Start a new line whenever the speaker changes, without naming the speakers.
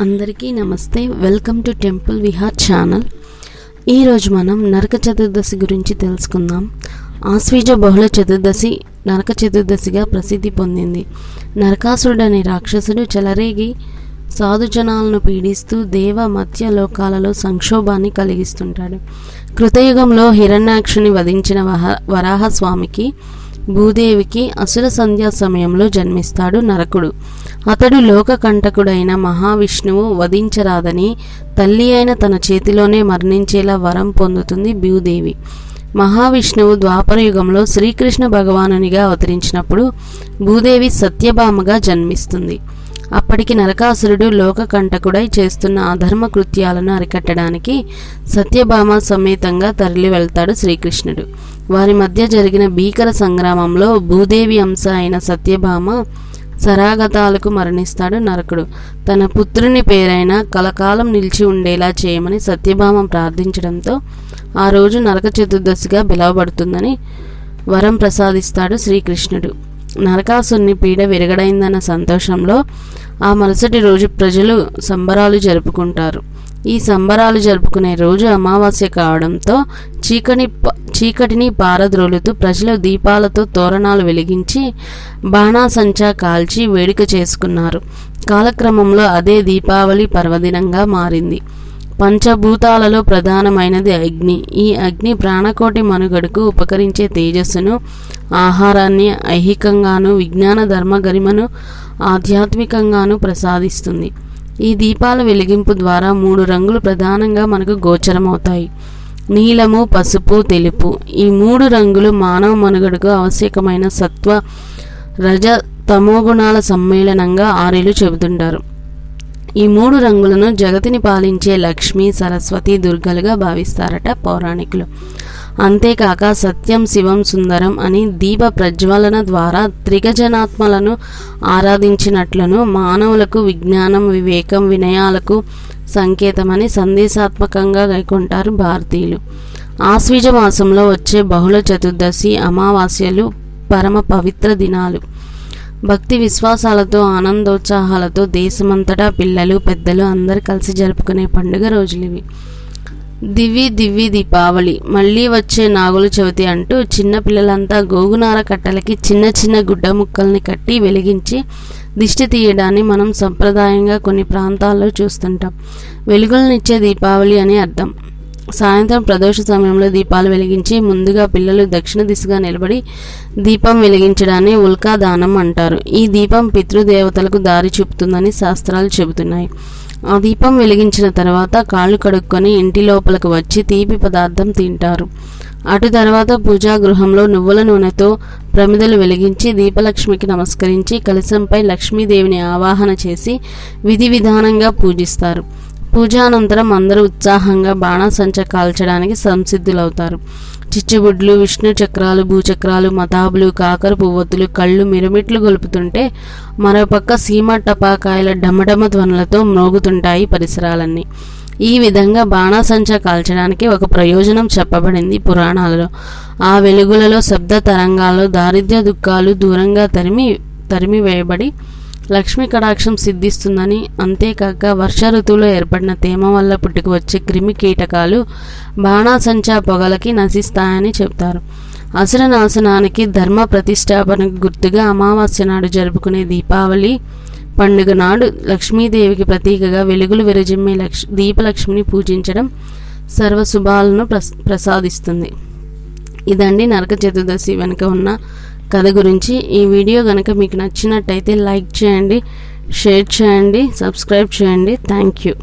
అందరికీ నమస్తే. Welcome to temple Vihar channel ఈరోజు మనం నరక చతుర్దశి గురించి తెలుసుకుందాం. ఆశ్వీజ బహుళ చతుర్దశి నరక చతుర్దశిగా ప్రసిద్ధి పొందింది. నరకాసురుడు అనే రాక్షసుడు చెలరేగి సాధుజనాలను పీడిస్తూ దేవ మధ్య లోకాలలో సంక్షోభాన్ని కలిగిస్తుంటాడు. కృతయుగంలో హిరణ్యాక్షుని వధించిన వహ వరాహస్వామికి భూదేవికి అసుర సంధ్యా సమయంలో జన్మిస్తాడు నరకుడు. అతడు లోకకంటకుడైన మహావిష్ణువు వధించరాదని తల్లి అయిన తన చేతిలోనే మరణించేలా వరం పొందుతుంది భూదేవి. మహావిష్ణువు ద్వాపరయుగంలో శ్రీకృష్ణ భగవానునిగా అవతరించినప్పుడు భూదేవి సత్యభామగా జన్మిస్తుంది. అప్పటికి నరకాసురుడు లోకకంటకుడై చేస్తున్న అధర్మ కృత్యాలను అరికట్టడానికి సత్యభామ సమేతంగా తరలి వెళ్తాడు శ్రీకృష్ణుడు. వారి మధ్య జరిగిన భీకర సంగ్రామంలో భూదేవి అంశ అయిన సత్యభామ శరాగతాలకు మరణిస్తాడు నరకుడు. తన పుత్రుని పేరైన కలకాలం నిలిచి ఉండేలా చేయమని సత్యభామ ప్రార్థించడంతో ఆ రోజు నరక చతుర్దశిగా పిలువబడుతుందని వరం ప్రసాదిస్తాడు శ్రీకృష్ణుడు. నరకాసుని పీడ విరగడైందన్న సంతోషంలో ఆ మరుసటి రోజు ప్రజలు సంబరాలు జరుపుకుంటారు. ఈ సంబరాలు జరుపుకునే రోజు అమావాస్య కావడంతో చీకటి చీకటిని పారద్రోలుతూ ప్రజలు దీపాలతో తోరణాలు వెలిగించి బాణాసంచా కాల్చి వేడుక చేసుకున్నారు. కాలక్రమంలో అదే దీపావళి పర్వదినంగా మారింది. పంచభూతాలలో ప్రధానమైనది అగ్ని. ఈ అగ్ని ప్రాణకోటి మనుగడకు ఉపకరించే తేజస్సును ఆహారాన్ని ఐహికంగాను విజ్ఞాన ధర్మ గరిమను ఆధ్యాత్మికంగాను ప్రసాదిస్తుంది. ఈ దీపాల వెలిగింపు ద్వారా మూడు రంగులు ప్రధానంగా మనకు గోచరమవుతాయి. నీలము పసుపు తెలుపు. ఈ మూడు రంగులు మానవ మనుగడకు ఆవశ్యకమైన సత్వ రజ తమోగుణాల సమ్మేళనంగా ఆరేలు చెబుతుంటారు. ఈ మూడు రంగులను జగతిని పాలించే లక్ష్మి సరస్వతి దుర్గలుగా భావిస్తారట పౌరాణికులు. అంతేకాక సత్యం శివం సుందరం అని దీప ప్రజ్వలన ద్వారా త్రిగజనాత్మలను ఆరాధించినట్లను మానవులకు విజ్ఞానం వివేకం వినయాలకు సంకేతమని సందేశాత్మకంగా గైకొంటారు భారతీయులు. ఆశ్వీజ మాసంలో వచ్చే బహుళ చతుర్దశి అమావాస్యలు పరమ పవిత్ర దినాలు. భక్తి విశ్వాసాలతో ఆనందోత్సాహాలతో దేశమంతటా పిల్లలు పెద్దలు అందరు కలిసి జరుపుకునే పండుగ రోజులు ఇవి. దివి దివ్వి దీపావళి. మళ్ళీ వచ్చే నాగుల చవితి అంటూ చిన్న పిల్లలంతా గోగునార కట్టలకి చిన్న చిన్న గుడ్డ ముక్కల్ని కట్టి వెలిగించి దిష్టి తీయడాన్ని మనం సంప్రదాయంగా కొన్ని ప్రాంతాల్లో చూస్తుంటాం. వెలుగులనిచ్చే దీపావళి అని అర్థం. సాయంత్రం ప్రదోష సమయంలో దీపాలు వెలిగించి ముందుగా పిల్లలు దక్షిణ దిశగా నిలబడి దీపం వెలిగించడాన్ని ఉల్కాదానం అంటారు. ఈ దీపం పితృదేవతలకు దారి చూపుతుందని శాస్త్రాలు చెబుతున్నాయి. ఆ దీపం వెలిగించిన తర్వాత కాళ్ళు కడుక్కొని ఇంటి లోపలకు వచ్చి తీపి పదార్థం తింటారు. అటు తర్వాత పూజా గృహంలో నువ్వుల నూనెతో ప్రమిదలు వెలిగించి దీపలక్ష్మికి నమస్కరించి కలశంపై లక్ష్మీదేవిని ఆవాహన చేసి విధి విధానంగా పూజిస్తారు. పూజానంతరం అందరూ ఉత్సాహంగా బాణాసంచ కాల్చడానికి సంసిద్ధులవుతారు. చిచ్చుబుడ్లు విష్ణు చక్రాలు భూచక్రాలు మతాబులు కాకర పువ్వొత్తులు కళ్ళు మిరమిట్లు గొలుపుతుంటే మరోపక్క సీమ టపాకాయల డమడమ ధ్వనులతో మ్రోగుతుంటాయి పరిసరాలన్నీ. ఈ విధంగా బాణాసంచ కాల్చడానికి ఒక ప్రయోజనం చెప్పబడింది పురాణాలలో. ఆ వెలుగులలో శబ్ద తరంగాల్లో దారిద్ర్య దుఃఖాలు దూరంగా తరిమి తరిమి వేయబడి లక్ష్మీ కటాక్షం సిద్ధిస్తుందని అంతేకాక వర్ష ఋతువులో ఏర్పడిన తేమ వల్ల పుట్టుకు వచ్చే క్రిమి కీటకాలు బాణాసంచా పొగలకి నశిస్తాయని చెప్తారు అసుర నాశనానికి ధర్మ ప్రతిష్టాపనకు గుర్తుగా అమావాస్య నాడు జరుపుకునే దీపావళి పండుగ నాడు లక్ష్మీదేవికి ప్రతీకగా వెలుగులు విరజిమ్మే లక్ష్ దీపలక్ష్మిని పూజించడం సర్వశుభాలను ప్రసాదిస్తుంది. ఇదండి నరక చతుర్దశి వెనుక ఉన్న కథ గురించి ఈ వీడియో కనుక మీకు నచ్చినట్టయితే లైక్ చేయండి షేర్ చేయండి సబ్స్క్రైబ్ చేయండి. Thank you.